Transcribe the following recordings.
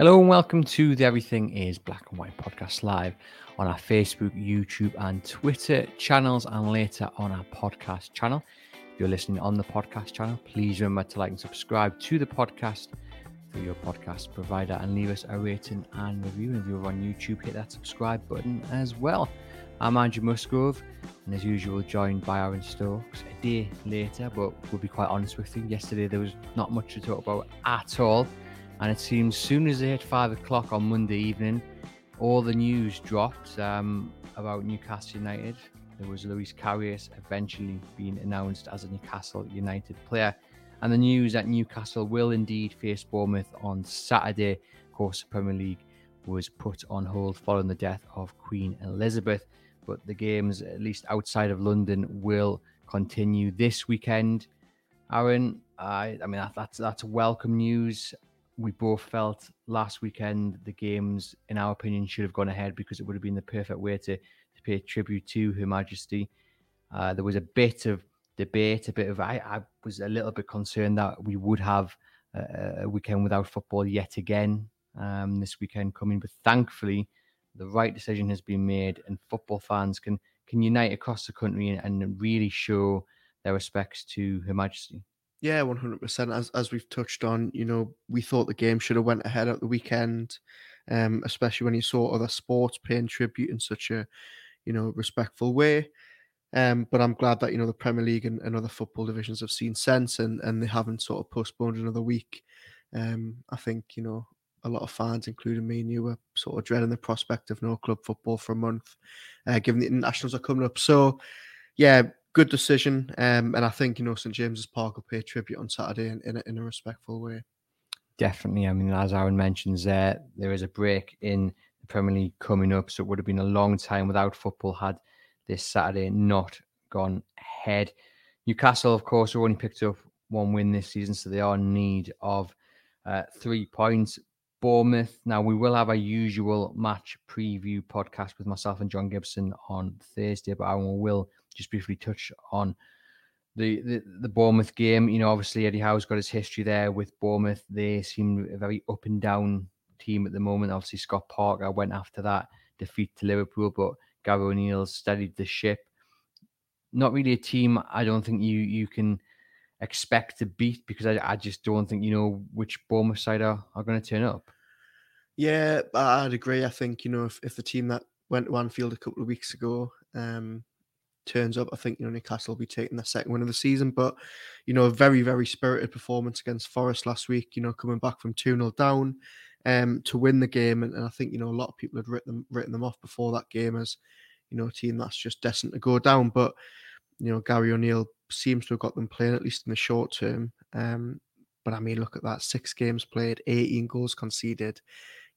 Hello and welcome to the Everything is Black and White podcast live on our Facebook, YouTube, and Twitter channels, and later on our podcast channel. If you're listening on the podcast channel, please remember to like and subscribe to the podcast through your podcast provider and leave us a rating and review. And if you're on YouTube, hit that subscribe button as well. I'm Andrew Musgrove, and as usual, joined by Aaron Stokes a day later, but we'll be quite honest with you. Yesterday, there was not much to talk about at all. And it seems soon as they hit five o'clock on Monday evening, all the news dropped um, about Newcastle United. There was Loris Karius eventually being announced as a Newcastle United player. And the news that Newcastle will indeed face Bournemouth on Saturday. Of course, the Premier League was put on hold following the death of Queen Elizabeth. But the games, at least outside of London, will continue this weekend. Aaron, I, I mean, that, that's that's welcome news we both felt last weekend the games, in our opinion, should have gone ahead because it would have been the perfect way to, to pay tribute to Her Majesty. Uh, there was a bit of debate, a bit of I, I was a little bit concerned that we would have a, a weekend without football yet again um, this weekend coming, but thankfully the right decision has been made, and football fans can can unite across the country and, and really show their respects to Her Majesty. Yeah, one hundred percent. As as we've touched on, you know, we thought the game should have went ahead at the weekend, um, especially when you saw other sports paying tribute in such a, you know, respectful way. Um, but I'm glad that you know the Premier League and, and other football divisions have seen sense and and they haven't sort of postponed another week. Um, I think you know a lot of fans, including me and you, were sort of dreading the prospect of no club football for a month, uh, given the internationals are coming up. So, yeah, good decision. Um, and I think you know St James's Park will pay tribute on Saturday in, in, a, in a respectful way. Definitely. I mean, as Aaron mentions there, there is a break in the Premier League coming up, so it would have been a long time without football had this Saturday not gone ahead. Newcastle, of course, have only picked up one win this season, so they are in need of uh, three points. Bournemouth. Now we will have our usual match preview podcast with myself and John Gibson on Thursday, but I will just briefly touch on the, the the Bournemouth game. You know, obviously Eddie Howe's got his history there with Bournemouth. They seem a very up and down team at the moment. Obviously, Scott Parker went after that defeat to Liverpool, but Gary O'Neill steadied the ship. Not really a team I don't think you you can expect to beat because I, I just don't think you know which Bournemouth side are, are going to turn up. Yeah, I'd agree. I think you know if, if the team that went to Anfield a couple of weeks ago um, turns up, I think you know Newcastle will be taking the second win of the season. But you know, a very very spirited performance against Forest last week. You know, coming back from two 0 down um, to win the game, and, and, I think you know a lot of people had written them written them off before that game as you know a team that's just destined to go down. But you know, Gary O'Neill seems to have got them playing at least in the short term. Um, but I mean, look at that: six games played, 18 goals conceded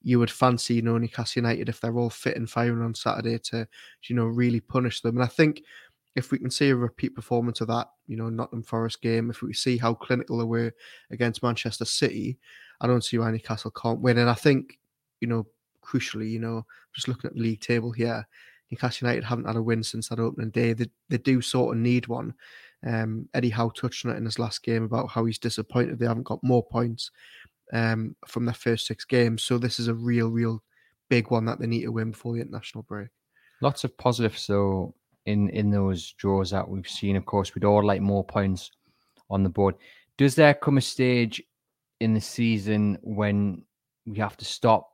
you would fancy, you know, Newcastle United if they're all fit and firing on Saturday to, you know, really punish them. And I think if we can see a repeat performance of that, you know, Nottingham Forest game, if we see how clinical they were against Manchester City, I don't see why Newcastle can't win. And I think, you know, crucially, you know, just looking at the league table here, Newcastle United haven't had a win since that opening day. They, they do sort of need one. Um, Eddie Howe touched on it in his last game about how he's disappointed they haven't got more points um, from their first six games. So this is a real, real big one that they need to win before the international break. Lots of positives though in in those draws that we've seen. Of course, we'd all like more points on the board. Does there come a stage in the season when we have to stop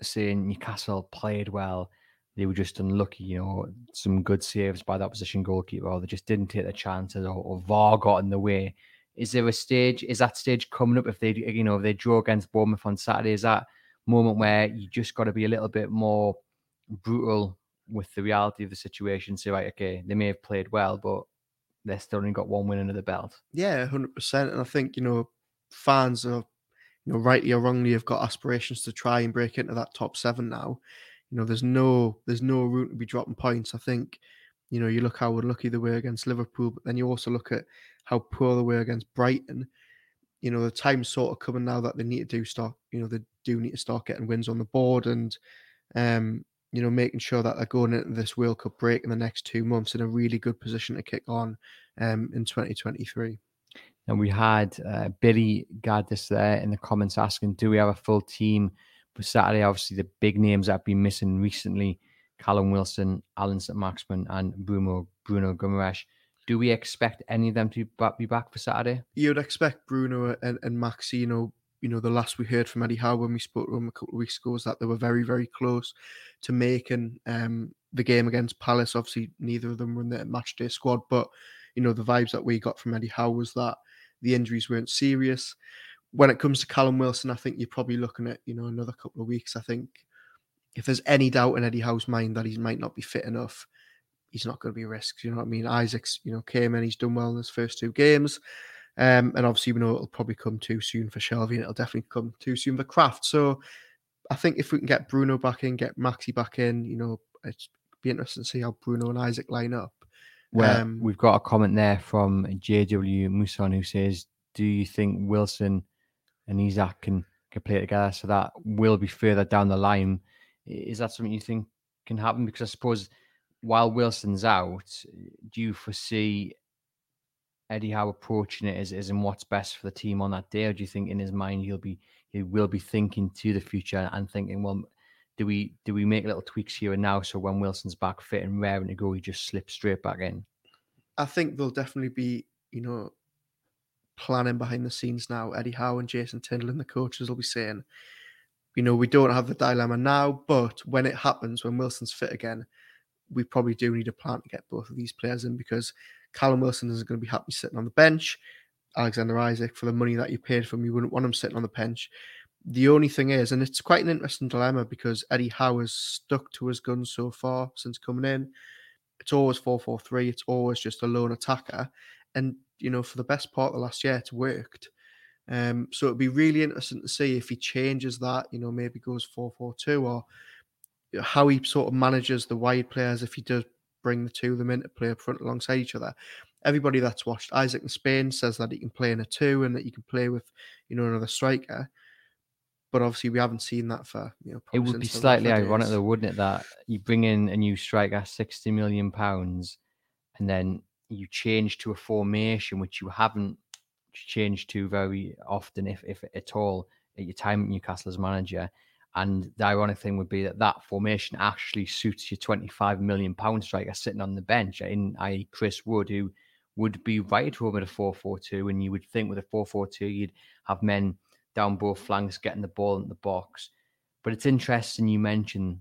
saying Newcastle played well? They were just unlucky, you know, some good saves by the opposition goalkeeper, or they just didn't take their chances, or, or VAR got in the way. Is there a stage? Is that stage coming up if they, you know, if they draw against Bournemouth on Saturday? Is that moment where you just got to be a little bit more brutal with the reality of the situation? Say, right, okay, they may have played well, but they're still only got one win under the belt. Yeah, hundred percent. And I think you know, fans are, you know, rightly or wrongly, have got aspirations to try and break into that top seven now. You know, there's no there's no room to be dropping points. I think, you know, you look how unlucky they were against Liverpool, but then you also look at how poor they were against Brighton. You know, the time's sort of coming now that they need to do start, you know, they do need to start getting wins on the board and um, you know, making sure that they're going into this World Cup break in the next two months in a really good position to kick on um, in 2023. And we had uh, Billy Gaddis there in the comments asking, do we have a full team for Saturday? Obviously, the big names that have been missing recently, Callum Wilson, Allan Saint-Maximin, and Bruno, Bruno Guimaraes. Do we expect any of them to be back for Saturday? You'd expect Bruno and, and Maxino you know, the last we heard from Eddie Howe when we spoke to him a couple of weeks ago was that they were very, very close to making um, the game against Palace. Obviously, neither of them were in the match day squad, but you know, the vibes that we got from Eddie Howe was that the injuries weren't serious. When it comes to Callum Wilson, I think you're probably looking at, you know, another couple of weeks. I think if there's any doubt in Eddie Howe's mind that he might not be fit enough, he's not going to be a risk. You know what I mean? Isak's, you know, came in, he's done well in his first two games. Um, and obviously, we know it'll probably come too soon for Shelvey, and it'll definitely come too soon for Krafth. So I think if we can get Bruno back in, get Maxi back in, you know, it'd be interesting to see how Bruno and Isak line up. Well, um, we've got a comment there from JW Muson who says, Do you think Wilson and Isak can, can play together so that will be further down the line? Is that something you think can happen? Because I suppose while Wilson's out, do you foresee Eddie Howe approaching it as, as in what's best for the team on that day, or do you think in his mind he'll be he will be thinking to the future and thinking, well, do we do we make little tweaks here and now so when Wilson's back fit and raring to go, he just slips straight back in? I think there'll definitely be, you know, planning behind the scenes now. Eddie Howe and Jason Tindall and the coaches will be saying, you know, we don't have the dilemma now, but when it happens, when Wilson's fit again, we probably do need a plan to get both of these players in because Callum Wilson isn't going to be happy sitting on the bench. Alexander Isak, for the money that you paid for him, you wouldn't want him sitting on the bench. The only thing is, and it's quite an interesting dilemma because Eddie Howe has stuck to his guns so far since coming in. It's always 4 4 3, it's always just a lone attacker. And, you know, for the best part of the last year, it's worked. Um, so it'd be really interesting to see if he changes that, you know, maybe goes 4 4 2 or how he sort of manages the wide players if he does bring the two of them in to play up front alongside each other. Everybody that's watched Isak in Spain says that he can play in a two and that you can play with, you know, another striker. But obviously, we haven't seen that for you know. It would be slightly ironic, though, wouldn't it, that you bring in a new striker, sixty million pounds, and then you change to a formation which you haven't changed to very often, if if at all, at your time at Newcastle as manager and the ironic thing would be that that formation actually suits your 25 million pound striker sitting on the bench, in i.e. Chris Wood, who would be right to home at a 4-4-2. And you would think with a 4-4-2, you'd have men down both flanks getting the ball in the box. But it's interesting you mentioned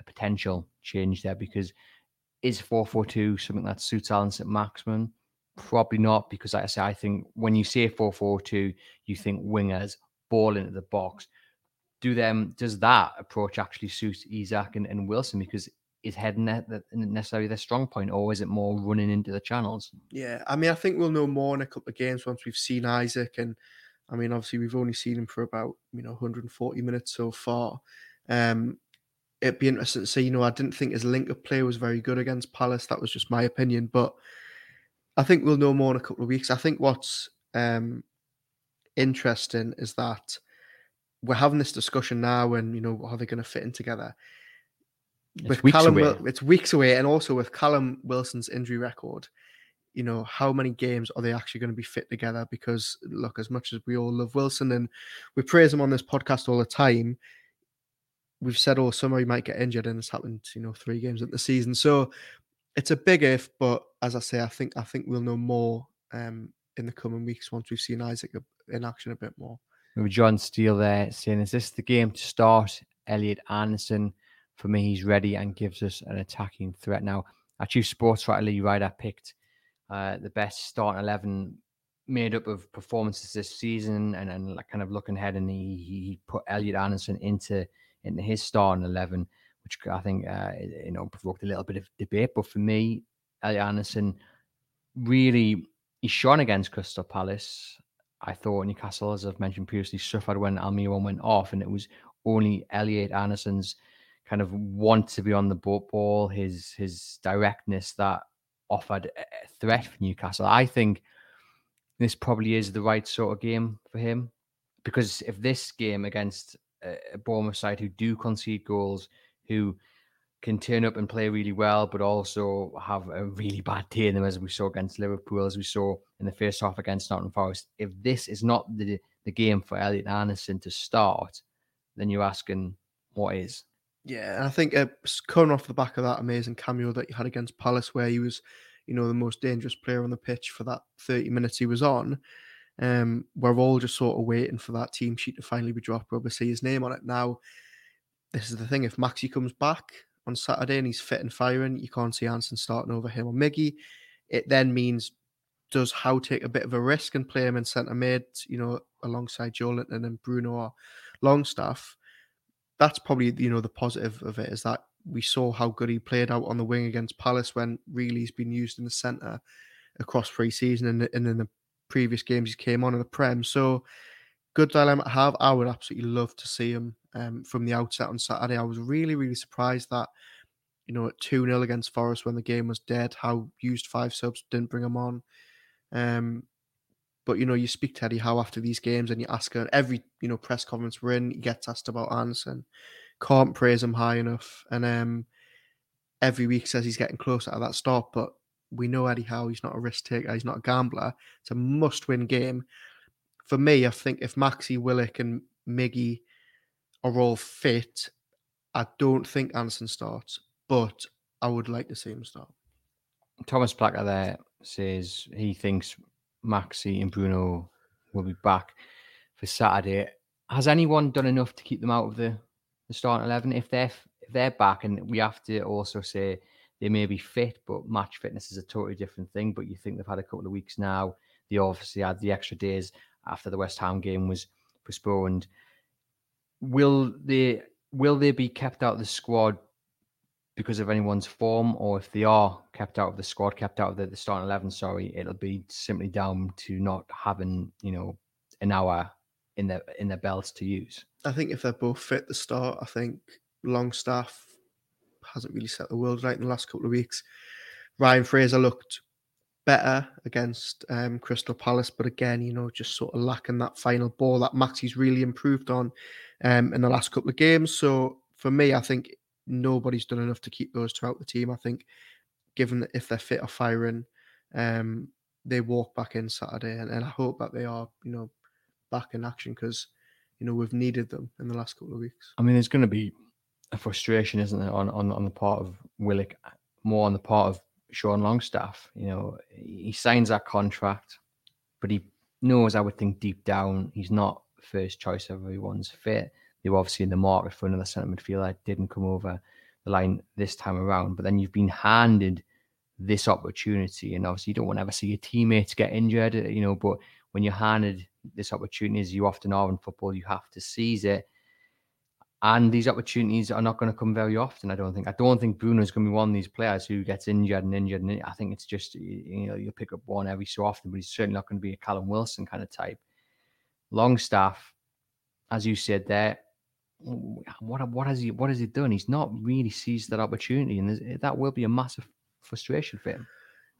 a potential change there because is 4-4-2 something that suits Allan Saint-Maximin? Probably not, because like I say, I think when you say 4-4-2, you think wingers ball into the box do them does that approach actually suit Isak and, and Wilson because is heading that necessarily their strong point, or is it more running into the channels? Yeah, I mean, I think we'll know more in a couple of games once we've seen Isak, and I mean, obviously we've only seen him for about you know 140 minutes so far. Um, it'd be interesting to see. You know, I didn't think his link up play was very good against Palace. That was just my opinion, but I think we'll know more in a couple of weeks. I think what's um, interesting is that we're having this discussion now, and you know, are they're going to fit in together? It's with weeks Callum, away. it's weeks away, and also with Callum Wilson's injury record, you know, how many games are they actually going to be fit together? Because look, as much as we all love Wilson and we praise him on this podcast all the time, we've said all summer he might get injured, and it's happened, you know, three games in the season. So it's a big if, but as I say, I think I think we'll know more um, in the coming weeks once we've seen Isak in action a bit more. With John Steele there saying, Is this the game to start? Elliot Anderson, for me, he's ready and gives us an attacking threat. Now, our chief sports writer Lee Ryder picked uh, the best starting 11 made up of performances this season and, and like kind of looking ahead and he, he put Elliot Anderson into into his starting 11 which I think uh, you know provoked a little bit of debate but for me Elliot Anderson really he shone against Crystal Palace I thought Newcastle, as I've mentioned previously, suffered when Almiron went off, and it was only Elliot Anderson's kind of want to be on the ball, his his directness that offered a threat for Newcastle. I think this probably is the right sort of game for him because if this game against a Bournemouth side who do concede goals, who can turn up and play really well, but also have a really bad day in them, as we saw against Liverpool, as we saw in the first half against Nottingham Forest. If this is not the, the game for Elliot Anderson to start, then you're asking what is. Yeah, and I think uh, coming off the back of that amazing cameo that he had against Palace, where he was, you know, the most dangerous player on the pitch for that 30 minutes he was on, um, we're all just sort of waiting for that team sheet to finally be dropped where we see his name on it. Now, this is the thing: if Maxi comes back on Saturday and he's fit and firing, you can't see Anderson starting over him or Miggy. It then means does Howe take a bit of a risk and play him in centre mid, you know, alongside Joelinton and then Bruno Longstaff? That's probably you know the positive of it is that we saw how good he played out on the wing against Palace when really he's been used in the centre across pre-season and, and in the previous games he came on in the Prem. So good dilemma to have. I would absolutely love to see him um, from the outset on Saturday. I was really, really surprised that, you know, at 2 0 against Forest when the game was dead, Howe used five subs didn't bring him on. Um, but, you know, you speak to Eddie Howe after these games and you ask her every, you know, press conference we're in, he gets asked about Anderson. Can't praise him high enough. And um, every week says he's getting closer to that start. But we know Eddie Howe, he's not a risk taker, he's not a gambler. It's a must win game. For me, I think if Maxi, Willock, and Miggy are all fit, I don't think Anderson starts, but I would like to see him start. Thomas Placker there says he thinks Maxi and Bruno will be back for Saturday. Has anyone done enough to keep them out of the, the starting eleven? If they're if they're back, and we have to also say they may be fit, but match fitness is a totally different thing. But you think they've had a couple of weeks now. They obviously had the extra days after the West Ham game was postponed. Will they will they be kept out of the squad because of anyone's form, or if they are kept out of the squad, kept out of the, the starting eleven, sorry, it'll be simply down to not having, you know, an hour in their in their belts to use. I think if they're both fit to start, I think Longstaff hasn't really set the world right in the last couple of weeks. Ryan Fraser looked better against um, Crystal Palace, but again, you know, just sort of lacking that final ball that Maxi's really improved on um, in the last couple of games. So for me, I think nobody's done enough to keep those two out the team. I think, given that if they're fit or firing, um, they walk back in Saturday, and, and I hope that they are, you know, back in action because, you know, we've needed them in the last couple of weeks. I mean, there's going to be a frustration, isn't there, on on, on the part of Willock, more on the part of Sean Longstaff. You know, he signs that contract, but he knows, I would think, deep down, he's not first choice of everyone's fit. They were obviously in the market for another centre midfielder, didn't come over the line this time around. But then you've been handed this opportunity, and obviously you don't want to ever see your teammates get injured, you know. But when you're handed this opportunity, as you often are in football, you have to seize it. And these opportunities are not going to come very often. I don't think. I don't think Bruno's going to be one of these players who gets injured and injured. And I think it's just you know you'll pick up one every so often, but he's certainly not going to be a Callum Wilson kind of type. Longstaff, as you said there, what what has he what has he done? He's not really seized that opportunity, and eh, that will be a massive frustration for him.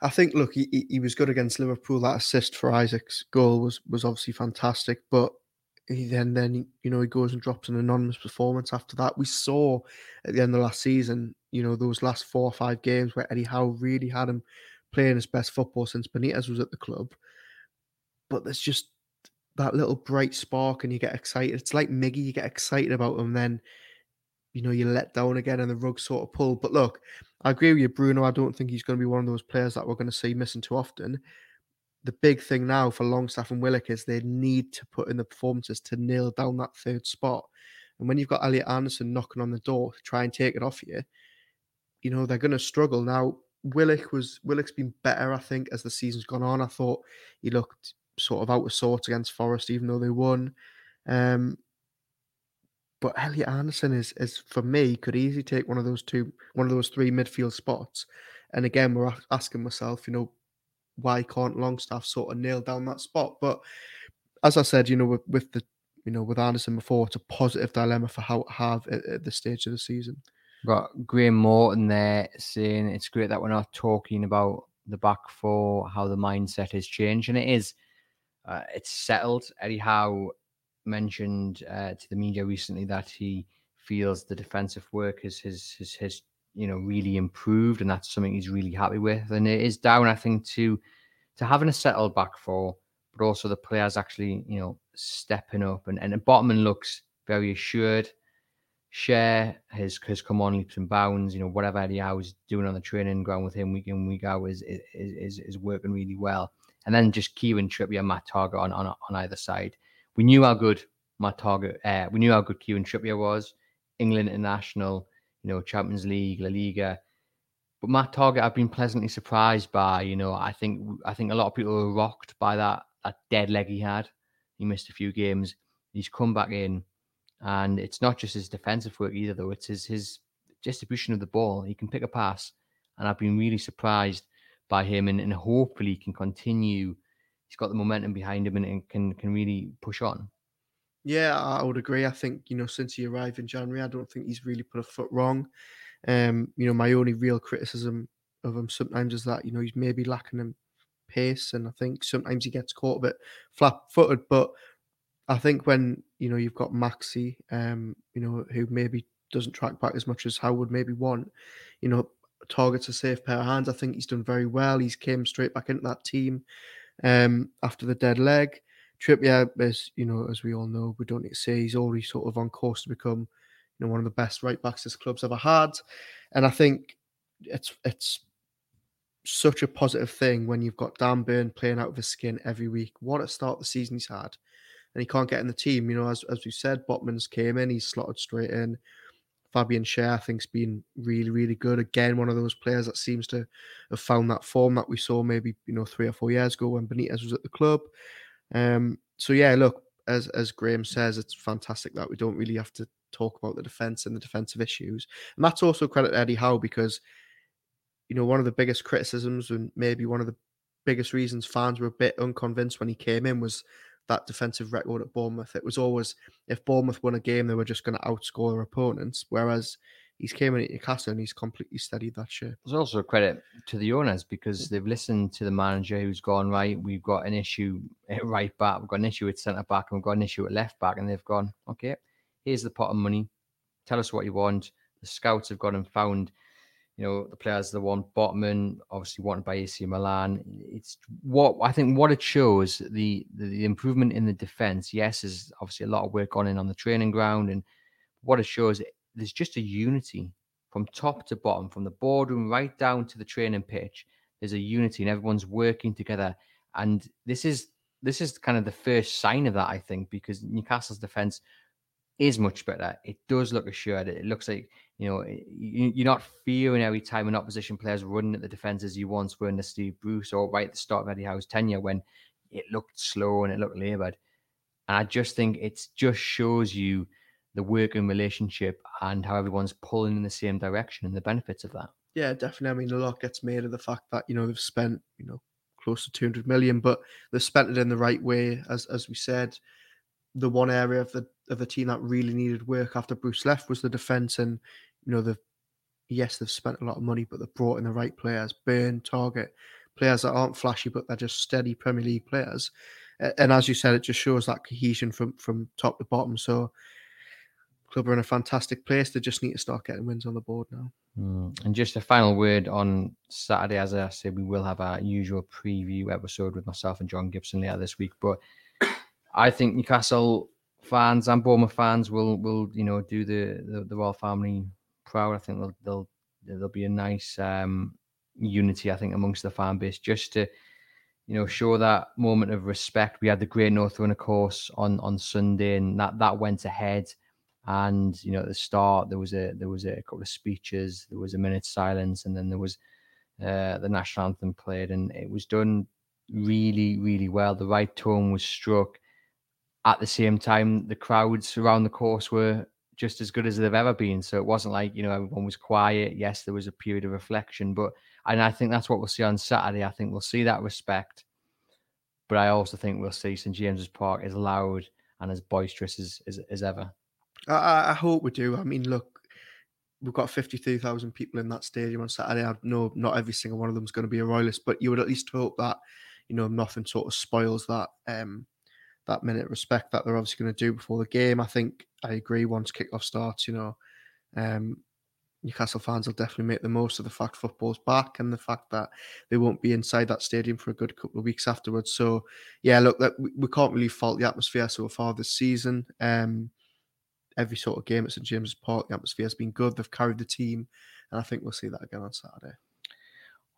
I think. Look, he, he was good against Liverpool. That assist for Isak's goal was was obviously fantastic, but he then then you know he goes and drops an anonymous performance after that. We saw at the end of last season, you know, those last four or five games where Eddie Howe really had him playing his best football since Benitez was at the club. But there's just that little bright spark and you get excited. It's like Miggy, you get excited about him, then you know you let down again and the rug sort of pulled. But look, I agree with you, Bruno. I don't think he's going to be one of those players that we're going to see missing too often the big thing now for Longstaff and Willock is they need to put in the performances to nail down that third spot. And when you've got Elliot Anderson knocking on the door to try and take it off you, you know, they're going to struggle. Now, Willock was Willock's been better, I think, as the season's gone on. I thought he looked sort of out of sorts against Forest, even though they won. Um, but Elliot Anderson is, is for me, could easily take one of those two, one of those three midfield spots. And again, we're asking myself, you know, why can't Longstaff sort of nail down that spot? But as I said, you know, with, with the you know with Anderson before, it's a positive dilemma for Howe have at, at this stage of the season. Got Graham Morton there saying it's great that we're not talking about the back four, how the mindset has changed, and it is. Uh, it's settled. Eddie Howe mentioned uh, to the media recently that he feels the defensive work has has has, has you know really improved, and that's something he's really happy with. And it is down, I think, to to having a settled back four, but also the players actually you know stepping up. And and Botman looks very assured. Schär has has come on leaps and bounds. You know whatever Eddie Howe's doing on the training ground with him week in week out is is is, is working really well. And then just Kieran Trippier, Matt Targett on, on on either side. We knew how good Matt Targett. uh, we knew how good Kieran Trippier was. England international, you know, Champions League, La Liga. But my target, I've been pleasantly surprised by. You know, I think I think a lot of people were rocked by that that dead leg he had. He missed a few games. He's come back in, and it's not just his defensive work either, though. It's his his distribution of the ball. He can pick a pass, and I've been really surprised by him, and, and hopefully he can continue. He's got the momentum behind him, and, and can can really push on. Yeah, I would agree. I think, you know, since he arrived in January, I don't think he's really put a foot wrong. Um, you know, my only real criticism of him sometimes is that, you know, he's maybe lacking in pace. And I think sometimes he gets caught a bit flat footed. But I think when, you know, you've got Maxi, um, you know, who maybe doesn't track back as much as Howard maybe want, you know, Targett's a safe pair of hands. I think he's done very well. He's came straight back into that team um, after the dead leg. Trippier, as you know, as we all know, we don't need to say he's already sort of on course to become, you know, one of the best right backs this club's ever had. And I think it's it's such a positive thing when you've got Dan Burn playing out of his skin every week. What a start the season he's had. And he can't get in the team. You know, as, as we said, Botman's came in, he's slotted straight in. Fabian Schär, I think, has been really, really good. Again, one of those players that seems to have found that form that we saw maybe, you know, three or four years ago when Benitez was at the club. Um, so yeah, look, as as Graham says, it's fantastic that we don't really have to talk about the defense and the defensive issues, and that's also credit to Eddie Howe because you know one of the biggest criticisms and maybe one of the biggest reasons fans were a bit unconvinced when he came in was that defensive record at Bournemouth. It was always if Bournemouth won a game, they were just going to outscore their opponents, whereas he's came in at Newcastle and he's completely steadied that ship. There's also a credit to the owners because they've listened to the manager who's gone right. We've got an issue at right back, we've got an issue at centre back, and we've got an issue at left back, and they've gone, okay, here's the pot of money. Tell us what you want. The scouts have gone and found, you know, the players that want Botman, obviously wanted by AC Milan. It's what I think what it shows the, the the improvement in the defense. Yes, is obviously a lot of work gone in on the training ground, and what it shows there's just a unity from top to bottom, from the boardroom right down to the training pitch. There's a unity and everyone's working together. And this is this is kind of the first sign of that, I think, because Newcastle's defense is much better. It does look assured. It looks like you know you're not fearing every time an opposition player's running at the defense as you once were in the Steve Bruce or right at the start of Eddie Howe's tenure when it looked slow and it looked laboured. And I just think it just shows you the working relationship and how everyone's pulling in the same direction and the benefits of that. Yeah, definitely. I mean, a lot gets made of the fact that you know they've spent you know close to 200 million, but they've spent it in the right way. As as we said, the one area of the of the team that really needed work after Bruce left was the defense, and you know the yes they've spent a lot of money, but they've brought in the right players, Burn, Targett, players that aren't flashy but they're just steady Premier League players. And as you said, it just shows that cohesion from from top to bottom. So club are in a fantastic place. They just need to start getting wins on the board now. Mm. And just a final word on Saturday, as I said, we will have our usual preview episode with myself and John Gibson later this week. But I think Newcastle fans and Bournemouth fans will will you know do the the, the royal family proud. I think they'll they'll there'll be a nice um, unity. I think amongst the fan base just to you know show that moment of respect. We had the Great North Run, of course, on on Sunday, and that that went ahead. And you know, at the start there was a there was a couple of speeches, there was a minute silence, and then there was uh, the national anthem played, and it was done really, really well. The right tone was struck. At the same time, the crowds around the course were just as good as they've ever been. So it wasn't like you know everyone was quiet. Yes, there was a period of reflection, but and I think that's what we'll see on Saturday. I think we'll see that respect, but I also think we'll see St James's Park as loud and as boisterous as as, as ever. I, I hope we do. I mean, look, we've got 53,000 people in that stadium on Saturday. I know not every single one of them is going to be a royalist, but you would at least hope that, you know, nothing sort of spoils that um, that minute respect that they're obviously going to do before the game. I think I agree once kickoff starts, you know, um, Newcastle fans will definitely make the most of the fact football's back and the fact that they won't be inside that stadium for a good couple of weeks afterwards. So, yeah, look, that we, we can't really fault the atmosphere so far this season. Um, every sort of game at St James's Park, the atmosphere has been good. They've carried the team, and I think we'll see that again on Saturday.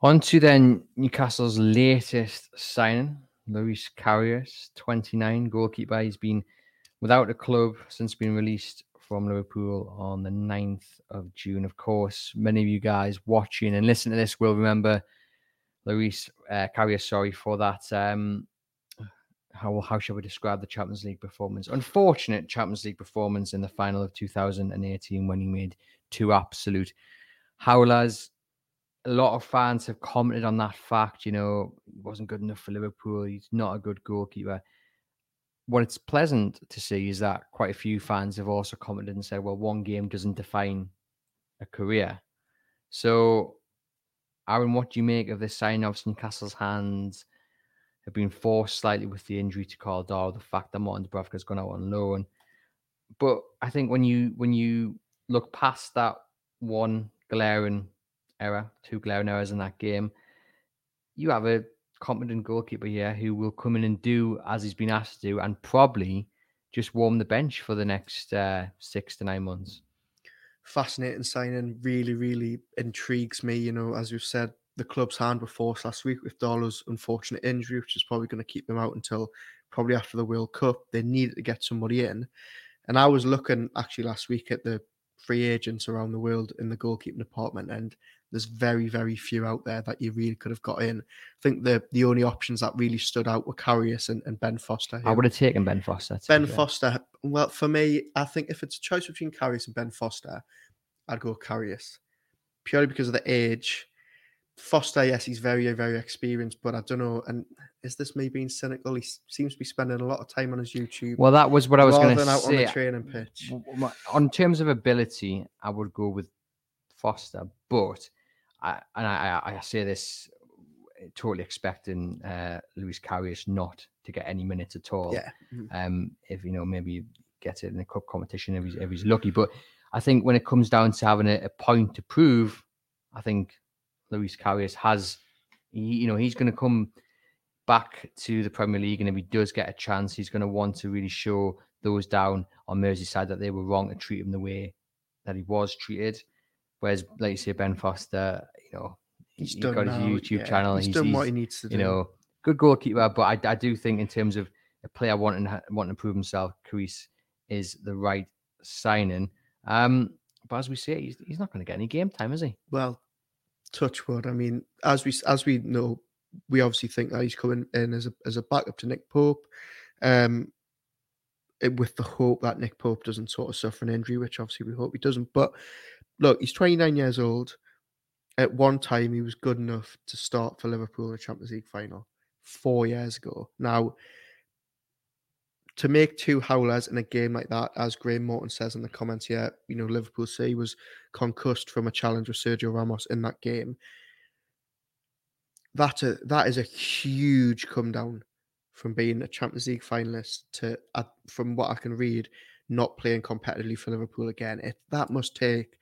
On to then Newcastle's latest signing, Loris Karius, 29, goalkeeper. He's been without a club since being released from Liverpool on the 9th of June. Of course, many of you guys watching and listening to this will remember Loris uh, Karius, sorry, for that. Um, how, how shall we describe the Champions League performance? Unfortunate Champions League performance in the final of 2018 when he made two absolute howlers. A lot of fans have commented on that fact. You know, he wasn't good enough for Liverpool. He's not a good goalkeeper what it's pleasant to see is that quite a few fans have also commented and said, well, one game doesn't define a career. So, Aaron, what do you make of this sign of Newcastle's hands have been forced slightly with the injury to Karl Darlow, the fact that Martin Dubravka's gone out on loan. But I think when you when you look past that one glaring error, two glaring errors in that game, you have a competent goalkeeper here who will come in and do as he's been asked to do and probably just warm the bench for the next uh, six to nine months. Fascinating signing, really, really intrigues me. You know, as you said, the club's hand were forced last week with Darlow's unfortunate injury, which is probably going to keep them out until probably after the World Cup. They needed to get somebody in. And I was looking actually last week at the free agents around the world in the goalkeeping department, and there's very, very few out there that you really could have got in. I think the the only options that really stood out were Karius and, and Ben Foster. I would have taken Ben Foster. Ben Foster. Well, for me, I think if it's a choice between Karius and Ben Foster, I'd go Karius purely because of the age. Foster, yes, he's very, very experienced, but I don't know. And is this me being cynical? He seems to be spending a lot of time on his YouTube. Well, that was what I was going to say. out on the training pitch. On terms of ability, I would go with Foster, but I, and I, I, say this eh, totally expecting uh, Loris Karius not to get any minutes at all. Yeah. Mm-hmm. Um, if you know, maybe get it in the cup competition if he's if he's lucky. But I think when it comes down to having a, a point to prove, I think Loris Karius has, he, you know, he's going to come back to the Premier League, and if he does get a chance, he's going to want to really show those down on Merseyside that they were wrong to treat him the way that he was treated. Whereas, like you say, Ben Foster, you know, he's, he's got now, his YouTube yeah. channel. He's, he's done he's, what he needs to do. You know, good goalkeeper, but I, I do think in terms of a player wanting wanting to prove himself, Karius is the right signing. Um, but as we say, he's, he's not going to get any game time, is he? Well, touch wood. I mean, as we as we know, we obviously think that he's coming in as a as a backup to Nick Pope. Um, with the hope that Nick Pope doesn't sort of suffer an injury, which obviously we hope he doesn't. But look, he's 29 years old. At one time, he was good enough to start for Liverpool in the Champions League final four years ago. Now, to make two howlers in a game like that, as Graham Morton says in the comments here, you know, Liverpool say he was concussed from a challenge with Sergio Ramos in that game. That a, that is a huge come down from being a Champions League finalist to, uh, from what I can read, not playing competitively for Liverpool again. It, that must take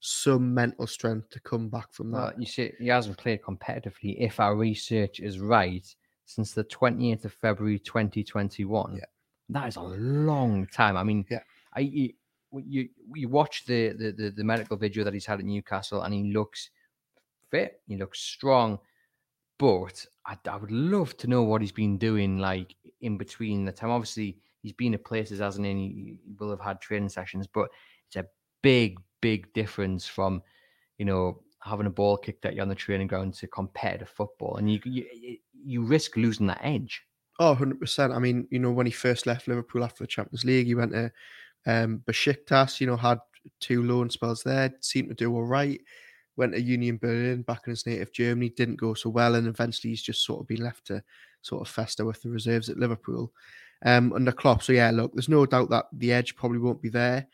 some mental strength to come back from that. Well, you see, he hasn't played competitively, if our research is right, since the 28th of February 2021. Yeah. That is a long time. I mean, Yeah. I you you, you watch the, the the the medical video that he's had at Newcastle, and he looks fit. He looks strong, but I, I would love to know what he's been doing like in between the time. Obviously, he's been at places, hasn't he? He he will have had training sessions, but it's a big, big difference from you know having a ball kicked at you on the training ground to competitive football, and you you you risk losing that edge. Oh, 100%. I mean, you know, when he first left Liverpool after the Champions League, he went to um, Besiktas, you know, had two loan spells there, seemed to do all right. Went to Union Berlin back in his native Germany, didn't go so well. And eventually he's just sort of been left to sort of fester with the reserves at Liverpool um, under Klopp. So yeah, look, there's no doubt that the edge probably won't be there.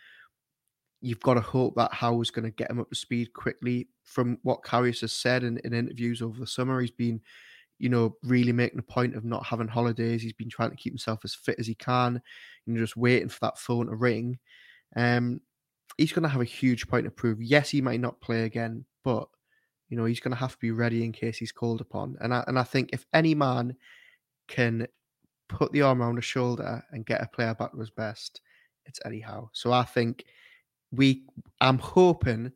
You've got to hope that Howe's going to get him up to speed quickly. From what Karius has said in, in interviews over the summer, he's been, you know, really making a point of not having holidays. He's been trying to keep himself as fit as he can, and just waiting for that phone to ring. Um, he's going to have a huge point to prove. Yes, he might not play again, but you know he's going to have to be ready in case he's called upon. And I and I think if any man can put the arm around a shoulder and get a player back to his best, it's Eddie Howe. So I think we, I'm hoping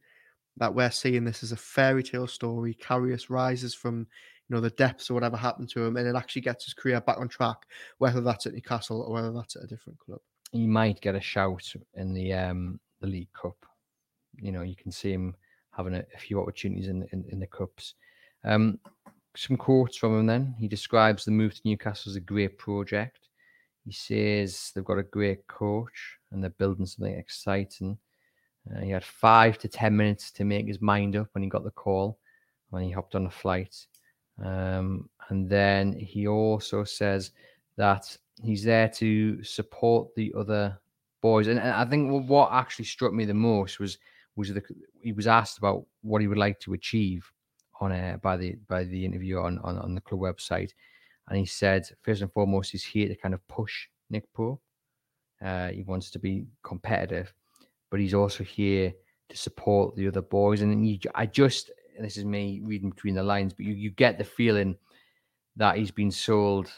that we're seeing this as a fairy tale story. Karius rises from you know the depths or whatever happened to him, and it actually gets his career back on track, whether that's at Newcastle or whether that's at a different club. He might get a shout in the um the League Cup. You know, you can see him having a, a few opportunities in, in, in the cups. Um, some quotes from him then. He describes the move to Newcastle as a great project. He says they've got a great coach and they're building something exciting. Uh, he had five to 10 minutes to make his mind up when he got the call, when he hopped on a flight. Um, and then he also says that he's there to support the other boys. And, and I think what actually struck me the most was was the he was asked about what he would like to achieve on a, by the by the interview on, on on the club website, and he said first and foremost he's here to kind of push Nick Pope. Uh, he wants to be competitive, but he's also here to support the other boys. And you, I just this is me reading between the lines, but you you get the feeling that he's been sold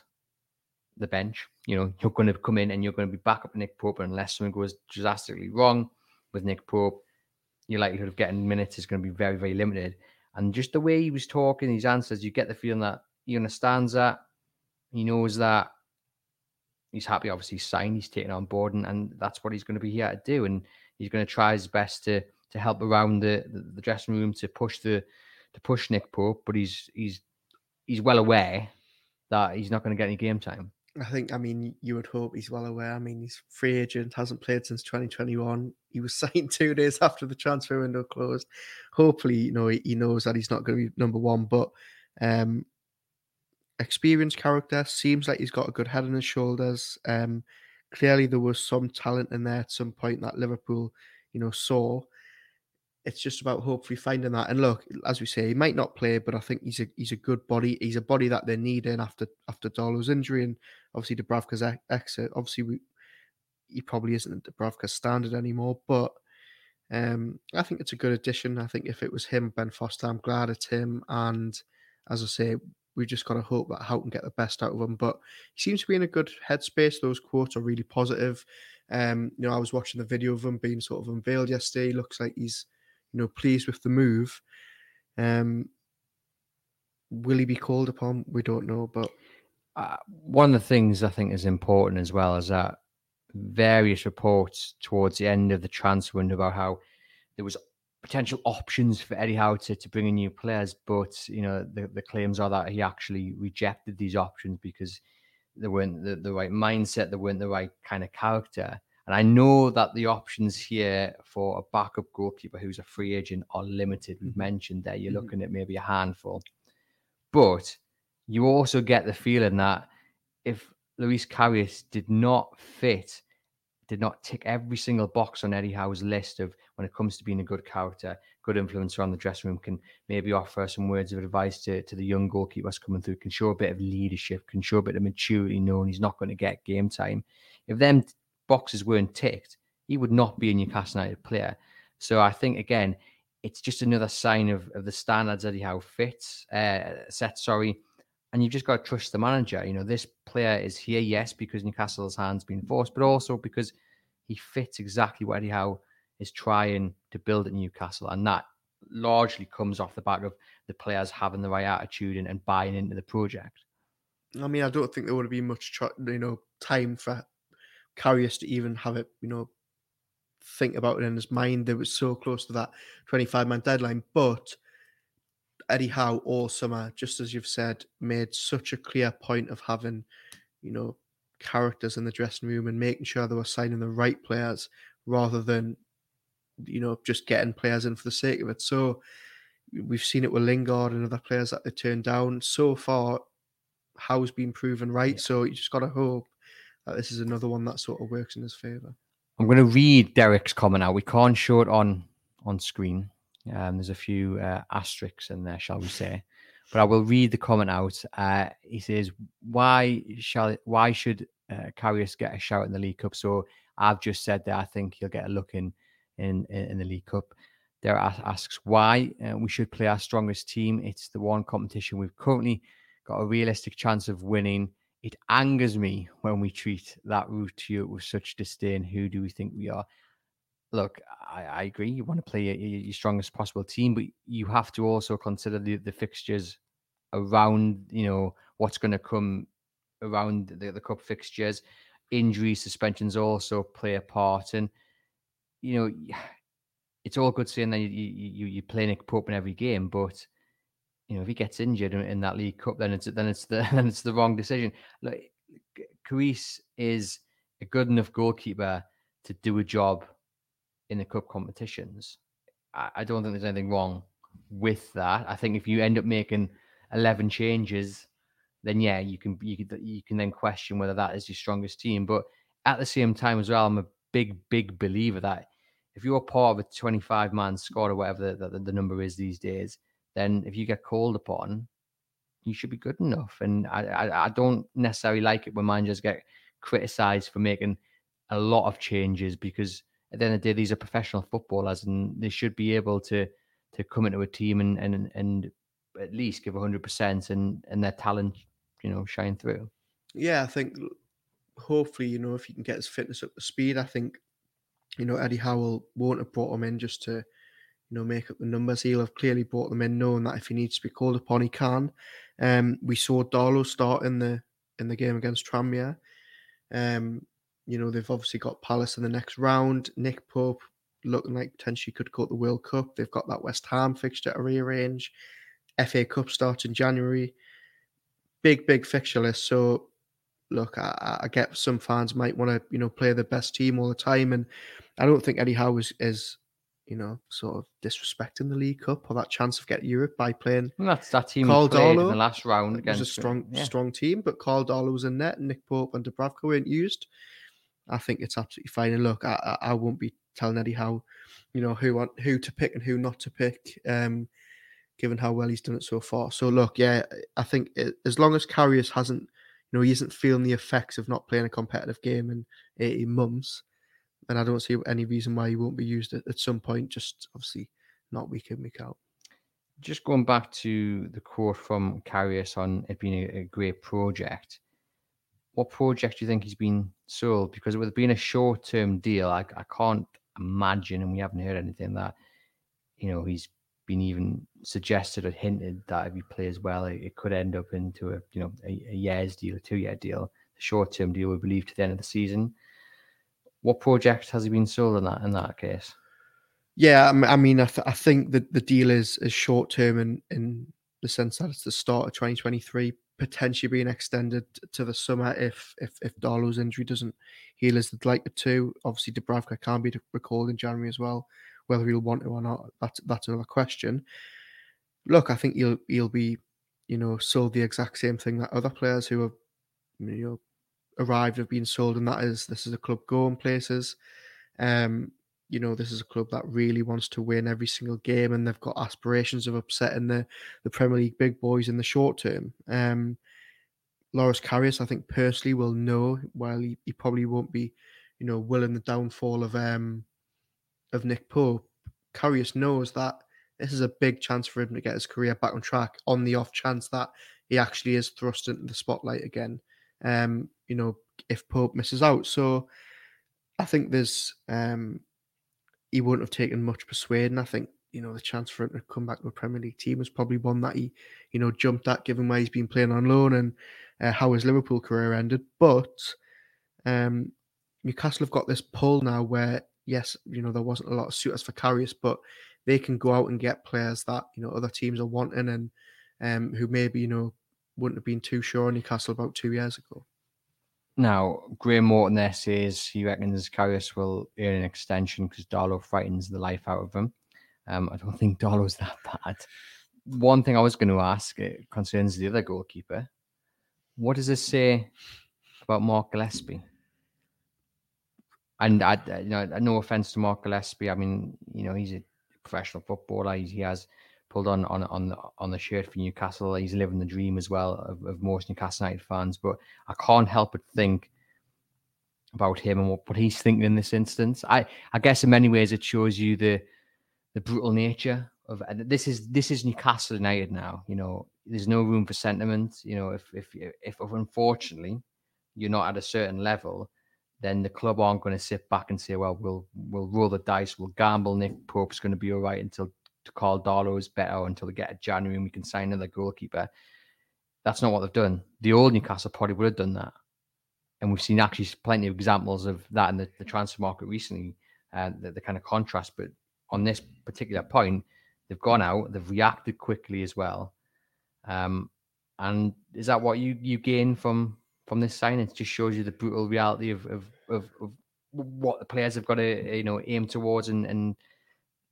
the bench. You know, you're going to come in and you're going to be back up Nick Pope unless something goes drastically wrong with Nick Pope. Your likelihood of getting minutes is going to be very, very limited. And just the way he was talking, his answers, you get the feeling that he understands that. He knows that he's happy, obviously, he's signed, he's taken on board, and, and that's what he's going to be here to do. And he's going to try his best to to help around the, the, the dressing room to push the to push Nick Pope, but he's he's he's well aware that he's not going to get any game time. I think, I mean, you would hope he's well aware. I mean, he's free agent, hasn't played since 2021. He was signed two days after the transfer window closed. Hopefully, you know, he, knows that he's not going to be number one, but um, experienced character seems like he's got a good head on his shoulders. Um, clearly, there was some talent in there at some point that Liverpool, you know, saw it's just about hopefully finding that. And look, as we say, he might not play, but I think he's a he's a good body. He's a body that they're needing after after Darlow's injury and obviously Dubravka's exit. Obviously, we, he probably isn't Dubravka's standard anymore, but um, I think it's a good addition. I think if it was him, Ben Foster, I'm glad it's him. And as I say, we've just got to hope that can get the best out of him. But he seems to be in a good headspace. Those quotes are really positive. Um, you know, I was watching the video of him being sort of unveiled yesterday. He looks like he's you know, pleased with the move. Um, will he be called upon? We don't know, but uh, one of the things I think is important as well is that various reports towards the end of the transfer window about how there was potential options for Eddie Howe to, to bring in new players, but you know the, the claims are that he actually rejected these options because they weren't the, the right mindset, they weren't the right kind of character. And I know that the options here for a backup goalkeeper who's a free agent are limited. We've mm-hmm. mentioned there you're mm-hmm. looking at maybe a handful. But you also get the feeling that if Loris Karius did not fit, did not tick every single box on Eddie Howe's list of when it comes to being a good character, good influencer on the dressing room, can maybe offer some words of advice to, to the young goalkeepers coming through, can show a bit of leadership, can show a bit of maturity, knowing he's not going to get game time. If them boxes weren't ticked, he would not be a Newcastle United player. So I think again, it's just another sign of, of the standards that he Howe fits uh, set. Sorry, and you've just got to trust the manager. You know, this player is here, yes, because Newcastle's hands been forced, but also because he fits exactly what Howe is trying to build at Newcastle, and that largely comes off the back of the players having the right attitude and, and buying into the project. I mean, I don't think there would have been much, you know, time for Karius to even have it, you know, think about it in his mind. They were so close to that 25 man deadline. But Eddie Howe all summer, uh, just as you've said, made such a clear point of having, you know, characters in the dressing room and making sure they were signing the right players rather than, you know, just getting players in for the sake of it. So we've seen it with Lingard and other players that they turned down. So far, Howe's been proven right. Yeah. So you just got to hope that this is another one that sort of works in his favour. I'm going to read Derek's comment out. We can't show it on on screen. Um, there's a few uh, asterisks in there, shall we say? But I will read the comment out. Uh, he says, "Why shall why should uh, get a shout in the League Cup?" So I've just said that I think he'll get a look in in in the League Cup. There asks why uh, we should play our strongest team. It's the one competition we've currently got a realistic chance of winning. It angers me when we treat that route to with such disdain. Who do we think we are? Look, I, I agree. You want to play your, strongest possible team, but you have to also consider the, the fixtures around, you know, what's going to come around the, the cup fixtures. Injuries, suspensions also play a part. And, you know, it's all good saying that you, you, you play Nick Pope in every game, but you know, if he gets injured in, in that League Cup, then it's then it's the then it's the wrong decision. Look, Karius is a good enough goalkeeper to do a job in the cup competitions. I, I don't think there's anything wrong with that. I think if you end up making eleven changes, then yeah, you can you can you can then question whether that is your strongest team. But at the same time as well, I'm a big big believer that if you're part of a 25 man squad or whatever the, the, the number is these days, then if you get called upon, you should be good enough. And I, I, I don't necessarily like it when managers get criticized for making a lot of changes because at the end of the day, these are professional footballers and they should be able to to come into a team and and and at least give hundred percent and and their talent, you know, shine through. Yeah, I think hopefully, you know, if you can get his fitness up to speed, I think, you know, Eddie Howe won't have brought him in just to you know, make up the numbers. He'll have clearly brought them in, knowing that if he needs to be called upon, he can. Um, we saw Darlow start in the in the game against Tranmere. Um, you know, they've obviously got Palace in the next round. Nick Pope looking like potentially could go to the World Cup. They've got that West Ham fixture to rearrange. FA Cup starts in January. Big, big fixture list. So, look, I, I get some fans might want to, you know, play the best team all the time, and I don't think Eddie Howe is, is you know, sort of disrespecting the League Cup or that chance of getting Europe by playing. And that's that team Carl played Darlow, in the last round against was a strong, yeah. strong team, but Karl Darlow was in net, and Nick Pope and Dubravka weren't used. I think it's absolutely fine. And look, I, I, I won't be telling Eddie Howe, you know, who want, who to pick and who not to pick, um, given how well he's done it so far. So look, yeah, I think it, as long as Karius hasn't, you know, he isn't feeling the effects of not playing a competitive game in 18 months, and I don't see any reason why he won't be used at, at some point. Just obviously not week in week out. Just going back to the quote from Karius on it being a, a great project. What project do you think he's been sold? Because with it being a short term deal, I, I can't imagine, and we haven't heard anything that you know he's been even suggested or hinted that if he plays well, it, it could end up into a you know a, a year's deal, a two year deal. The short term deal, we believe, to the end of the season what project has he been sold in that in that case? Yeah, I mean, I, th- I think that the deal is is short term in in the sense that it's the start of 2023, potentially being extended to the summer if if if Darlow's injury doesn't heal as they'd like it to. Obviously, Dubravka can be recalled in January as well. Whether he'll want to or not, that's that's another question. Look, I think he'll he'll be, you know, sold the exact same thing that other players who have, you know, arrived have been sold, and that is this is a club going places. Um, you know, this is a club that really wants to win every single game, and they've got aspirations of upsetting the the Premier League big boys in the short term. Um, Loris Karius, I think personally, will know while he, he probably won't be, you know, willing the downfall of um of Nick Pope. Karius knows that this is a big chance for him to get his career back on track on the off chance that he actually is thrust into the spotlight again um, you know, if Pope misses out. So I think there's um, he wouldn't have taken much persuading. I think you know the chance for him to come back to a Premier League team was probably one that he you know jumped at, given where he's been playing on loan and uh, how his Liverpool career ended. But um, Newcastle have got this pull now where yes, you know there wasn't a lot of suitors for Karius, but they can go out and get players that you know other teams are wanting and um, who maybe you know wouldn't have been too sure on Newcastle about two years ago. Now, Graham Morton there says he reckons Karius will earn an extension because Darlow frightens the life out of him. Um, I don't think Darlow's that bad. One thing I was going to ask it concerns the other goalkeeper. what does this say about Mark Gillespie? And I, you know, no offense to Mark Gillespie. I mean, you know, he's a professional footballer. He, he has pulled on on on the, on the shirt for Newcastle. He's living the dream as well of, of most Newcastle United fans. But I can't help but think about him and what, what he's thinking in this instance. I I guess in many ways it shows you the the brutal nature of this is this is Newcastle United now. You know, there's no room for sentiment. You know, if if if, if unfortunately you're not at a certain level, then the club aren't going to sit back and say, well, we'll we'll roll the dice, we'll gamble. Nick Pope's going to be all right until to Karl Darlow is better until they get a January and we can sign another goalkeeper. That's not what they've done. The old Newcastle probably would have done that. And we've seen actually plenty of examples of that in the, the transfer market recently, uh, the, the kind of contrast. But on this particular point, they've gone out, they've reacted quickly as well. Um, and is that what you you gain from from this sign? It just shows you the brutal reality of of, of, of what the players have got to you know aim towards and, and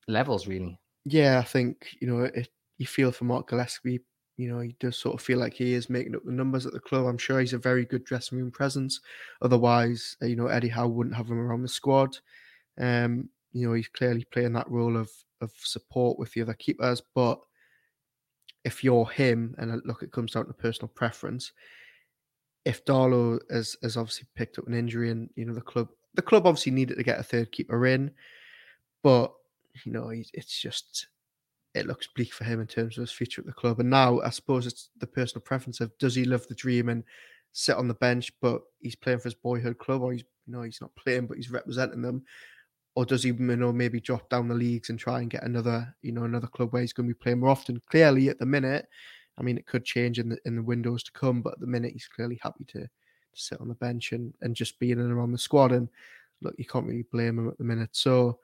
levels really. Yeah, I think you know it, you feel for Mark Gillespie. You know, he does sort of feel like he is making up the numbers at the club. I'm sure he's a very good dressing room presence. Otherwise, uh, you know, Eddie Howe wouldn't have him around the squad. Um, you know, he's clearly playing that role of of support with the other keepers. But if you're him, and uh, look, it comes down to personal preference. If Darlow has, has obviously picked up an injury, and you know the club, the club obviously needed to get a third keeper in, but you know, it's just it looks bleak for him in terms of his future at the club. And now I suppose it's the personal preference of does he love the dream and sit on the bench, but he's playing for his boyhood club, or he's you know he's not playing, but he's representing them, or does he you know maybe drop down the leagues and try and get another you know another club where he's going to be playing more often? Clearly, at the minute, I mean, it could change in the in the windows to come, but at the minute he's clearly happy to, to sit on the bench and and just being in and around the squad. And look, you can't really blame him at the minute. So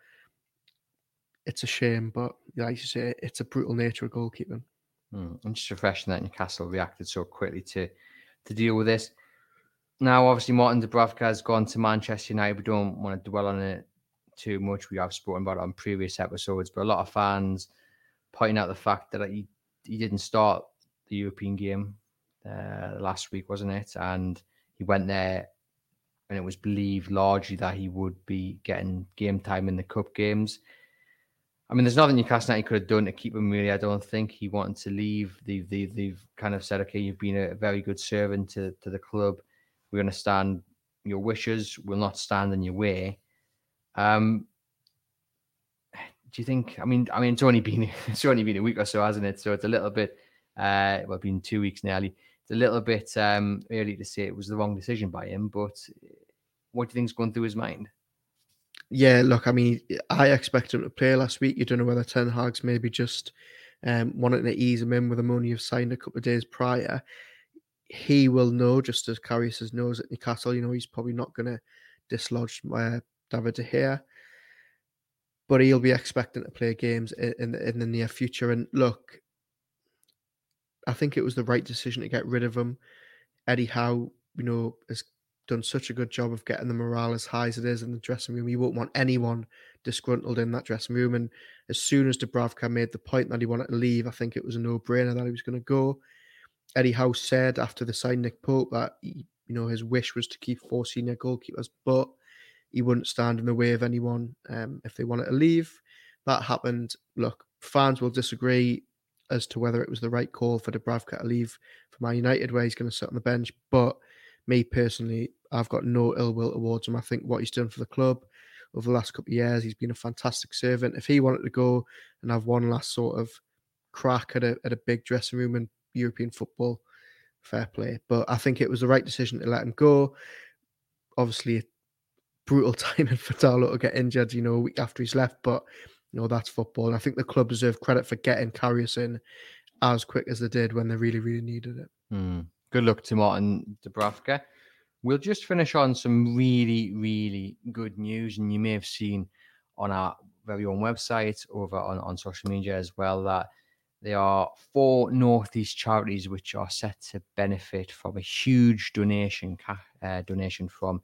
it's a shame, but like you say, it's a brutal nature of goalkeeping. Mm, and just refreshing that Newcastle reacted so quickly to to deal with this. Now, obviously, Martin Dubravka has gone to Manchester United. We don't want to dwell on it too much. We have spoken about it on previous episodes, but a lot of fans pointing out the fact that he he didn't start the European game uh, last week, wasn't it? And he went there, and it was believed largely that he would be getting game time in the cup games. I mean, there's nothing Newcastle United could have done to keep him. Really, I don't think he wanted to leave. They've, they, they've kind of said, "Okay, you've been a very good servant to, to the club. We understand your wishes. We'll not stand in your way." Um, do you think? I mean, I mean, it's only been it's only been a week or so, hasn't it? So it's a little bit. Uh, well, been two weeks nearly. It's a little bit um, early to say it was the wrong decision by him. But what do you think's going through his mind? Yeah, look, I mean, I expect him to play last week. You don't know whether Ten Hag's maybe just um, wanting to ease him in with the money you've signed a couple of days prior. He will know, just as Karius knows at Newcastle, you know, he's probably not going to dislodge uh, David De Gea, but he'll be expecting to play games in, in the, in the near future. And look, I think it was the right decision to get rid of him. Eddie Howe, you know, has done such a good job of getting the morale as high as it is in the dressing room. You won't want anyone disgruntled in that dressing room. And as soon as Dubravka made the point that he wanted to leave, I think it was a no-brainer that he was going to go. Eddie Howe said after the sign Nick Pope that he, you know his wish was to keep four senior goalkeepers, but he wouldn't stand in the way of anyone um, if they wanted to leave. That happened. Look, fans will disagree as to whether it was the right call for Dubravka to leave for Man United, where he's going to sit on the bench, but me personally, I've got no ill will towards him. I think what he's done for the club over the last couple of years, he's been a fantastic servant. If he wanted to go and have one last sort of crack at a at a big dressing room in European football, fair play. But I think it was the right decision to let him go. Obviously, a brutal timing for Darlow to get injured, you know, a week after he's left. But you know that's football. And I think the club deserve credit for getting Karius in as quick as they did when they really, really needed it. Mm good luck to Martin Dubravka. We'll just finish on some really, really good news. And you may have seen on our very own website over on, on social media as well that there are four Northeast charities which are set to benefit from a huge donation uh, donation from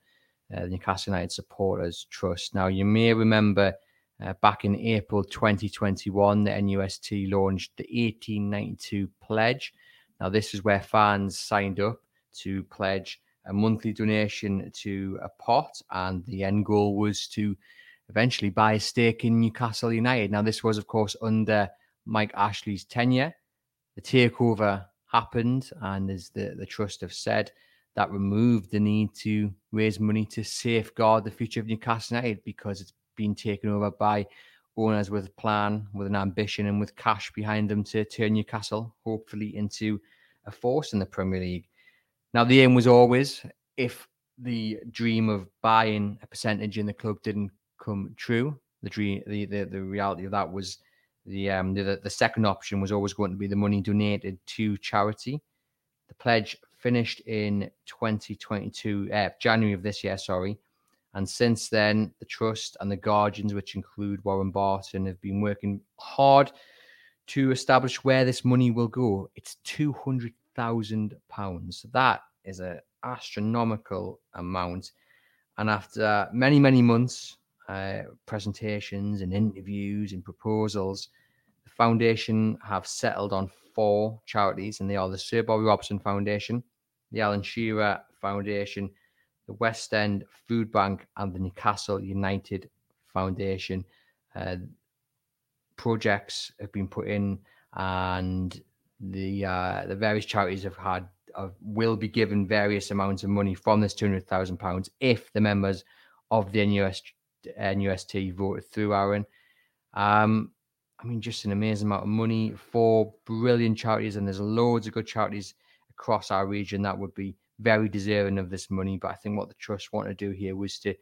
uh, the Newcastle United Supporters Trust. Now, you may remember uh, back in April 2021, the NUST launched the 1892 Pledge, now, this is where fans signed up to pledge a monthly donation to a pot, and the end goal was to eventually buy a stake in Newcastle United. Now, this was, of course, under Mike Ashley's tenure. The takeover happened, and as the, the trust have said, that removed the need to raise money to safeguard the future of Newcastle United because it's been taken over by owners with a plan, with an ambition, and with cash behind them to turn Newcastle hopefully into a force in the Premier League. Now, the aim was always if the dream of buying a percentage in the club didn't come true, the dream, the the, the reality of that was the um the, the second option was always going to be the money donated to charity. The pledge finished in 2022, uh, January of this year, sorry. And since then, the trust and the guardians, which include Warren Barton, have been working hard to establish where this money will go. It's two hundred thousand pounds. That is an astronomical amount. And after many, many months, uh, presentations and interviews and proposals, the foundation have settled on four charities, and they are the Sir Bobby Robson Foundation, the Alan Shearer Foundation, the West End Food Bank, and the Newcastle United Foundation. Uh, projects have been put in, and the uh, the various charities have had will be given various amounts of money from this two hundred thousand pounds if the members of the NUS NUST voted through Aaron. Um, I mean, just an amazing amount of money for brilliant charities, and there's loads of good charities across our region that would be very deserving of this money. But I think what the trust want to do here was to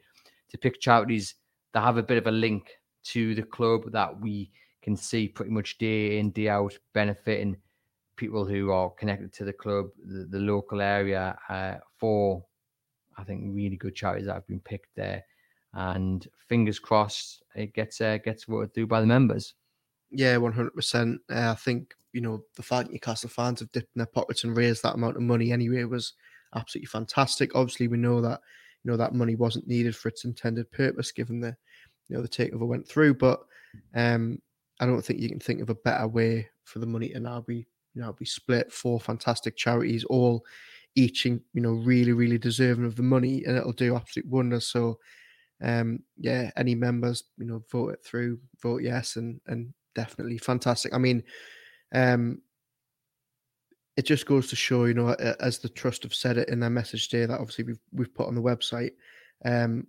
to pick charities that have a bit of a link to the club that we can see pretty much day in day out benefiting people who are connected to the club, the, the local area, uh, for I think really good charities that have been picked there. And fingers crossed, it gets uh, gets voted through by the members. Yeah, one hundred percent. Uh, I think you know the fact Newcastle fans have dipped in their pockets and raised that amount of money anyway was absolutely fantastic. Obviously, we know that you know that money wasn't needed for its intended purpose, given the you know the takeover went through. But um, I don't think you can think of a better way for the money to now be you know be split for fantastic charities, all each you know really really deserving of the money, and it'll do absolute wonders. So um yeah any members you know vote it through vote yes and and definitely fantastic i mean um it just goes to show you know as the trust have said it in their message today that obviously we've we've put on the website um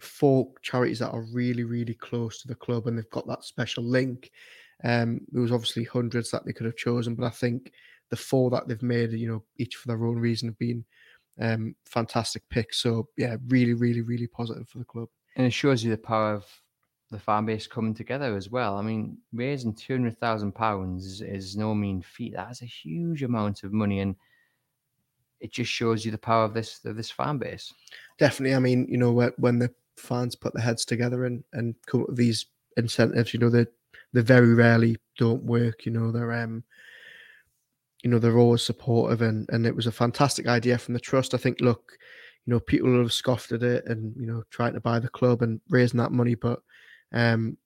four charities that are really really close to the club and they've got that special link um, there was obviously hundreds that they could have chosen, but I think the four that they've made, you know, each for their own reason, have been um, fantastic picks. So yeah, really, really, really positive for the club. And it shows you the power of the fan base coming together as well. I mean, raising two hundred thousand pounds is no mean feat. That's a huge amount of money, and it just shows you the power of this of this fan base. Definitely. I mean, you know, when the fans put their heads together and and come up with these incentives, you know, they they very rarely don't work. You know, they're um, you know, they're always supportive, and and it was a fantastic idea from the trust. I think, look, you know, people have scoffed at it, and you know, trying to buy the club and raising that money, but um,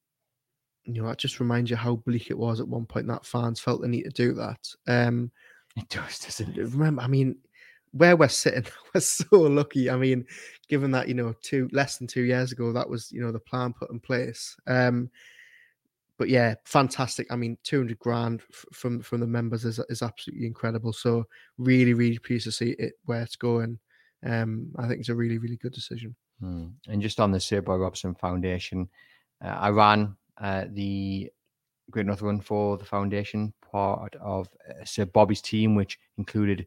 you know, that just reminds you how bleak it was at one point that fans felt the need to do that. Um, it does, doesn't it? Remember, I mean, where we're sitting, we're so lucky. I mean, given that you know, two less than two years ago, that was you know the plan put in place. Um, but yeah, fantastic. I mean, 200 grand f- from from the members is is absolutely incredible. So really, really pleased to see it where it's going. Um, I think it's a really, really good decision. Hmm. And just on the Sir Bobby Robson Foundation, I ran uh, the Great North Run for the foundation, part of uh, Sir Bobby's team, which included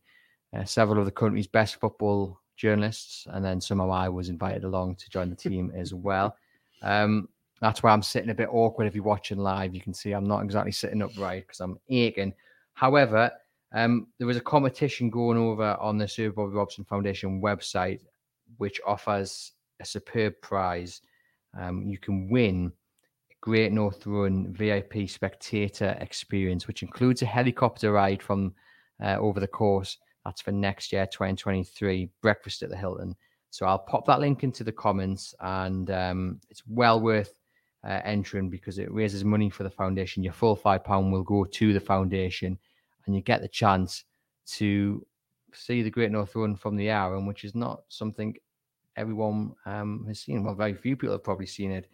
uh, several of the country's best football journalists, and then somehow I was invited along to join the team as well. Um, that's why I'm sitting a bit awkward. If you're watching live, you can see I'm not exactly sitting upright because I'm aching. However, um, there was a competition going over on the Sir Bobby Robson Foundation website, which offers a superb prize. Um, you can win a Great North Run VIP spectator experience, which includes a helicopter ride from uh, over the course. That's for next year, 2023, breakfast at the Hilton. So I'll pop that link into the comments, and um, it's well worth uh, entering because it raises money for the foundation. Your full five pound will go to the foundation, and you get the chance to see the Great North Run from the Arun, which is not something everyone um, has seen. Well, very few people have probably seen it.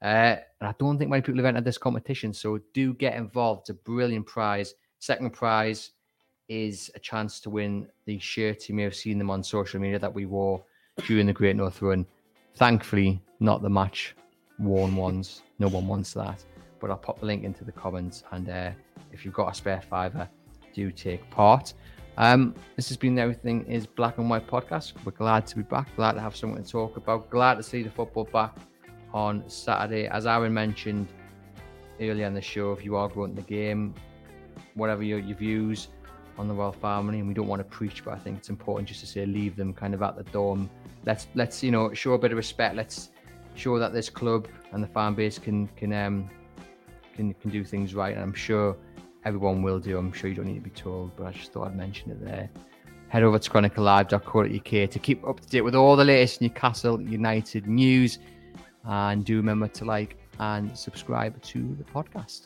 Uh, and I don't think many people have entered this competition. So do get involved. It's a brilliant prize. Second prize is a chance to win the shirts. You may have seen them on social media that we wore during the Great North Run. Thankfully, not the match worn ones. No one wants that. But I'll pop the link into the comments. And uh, if you've got a spare fiver, do take part. Um, this has been Everything is Black and White podcast. We're glad to be back, glad to have someone to talk about, glad to see the football back on Saturday. As Aaron mentioned earlier in the show, if you are going to the game, whatever your, your views on the royal family, and we don't want to preach, but I think it's important just to say leave them kind of at the door. Let's let's you know show a bit of respect. Let's show that this club and the fan base can can um can can do things right. And I'm sure everyone will do. I'm sure you don't need to be told, but I just thought I'd mention it there. Head over to chroniclelive.co.uk to keep up to date with all the latest Newcastle United news. And do remember to like and subscribe to the podcast.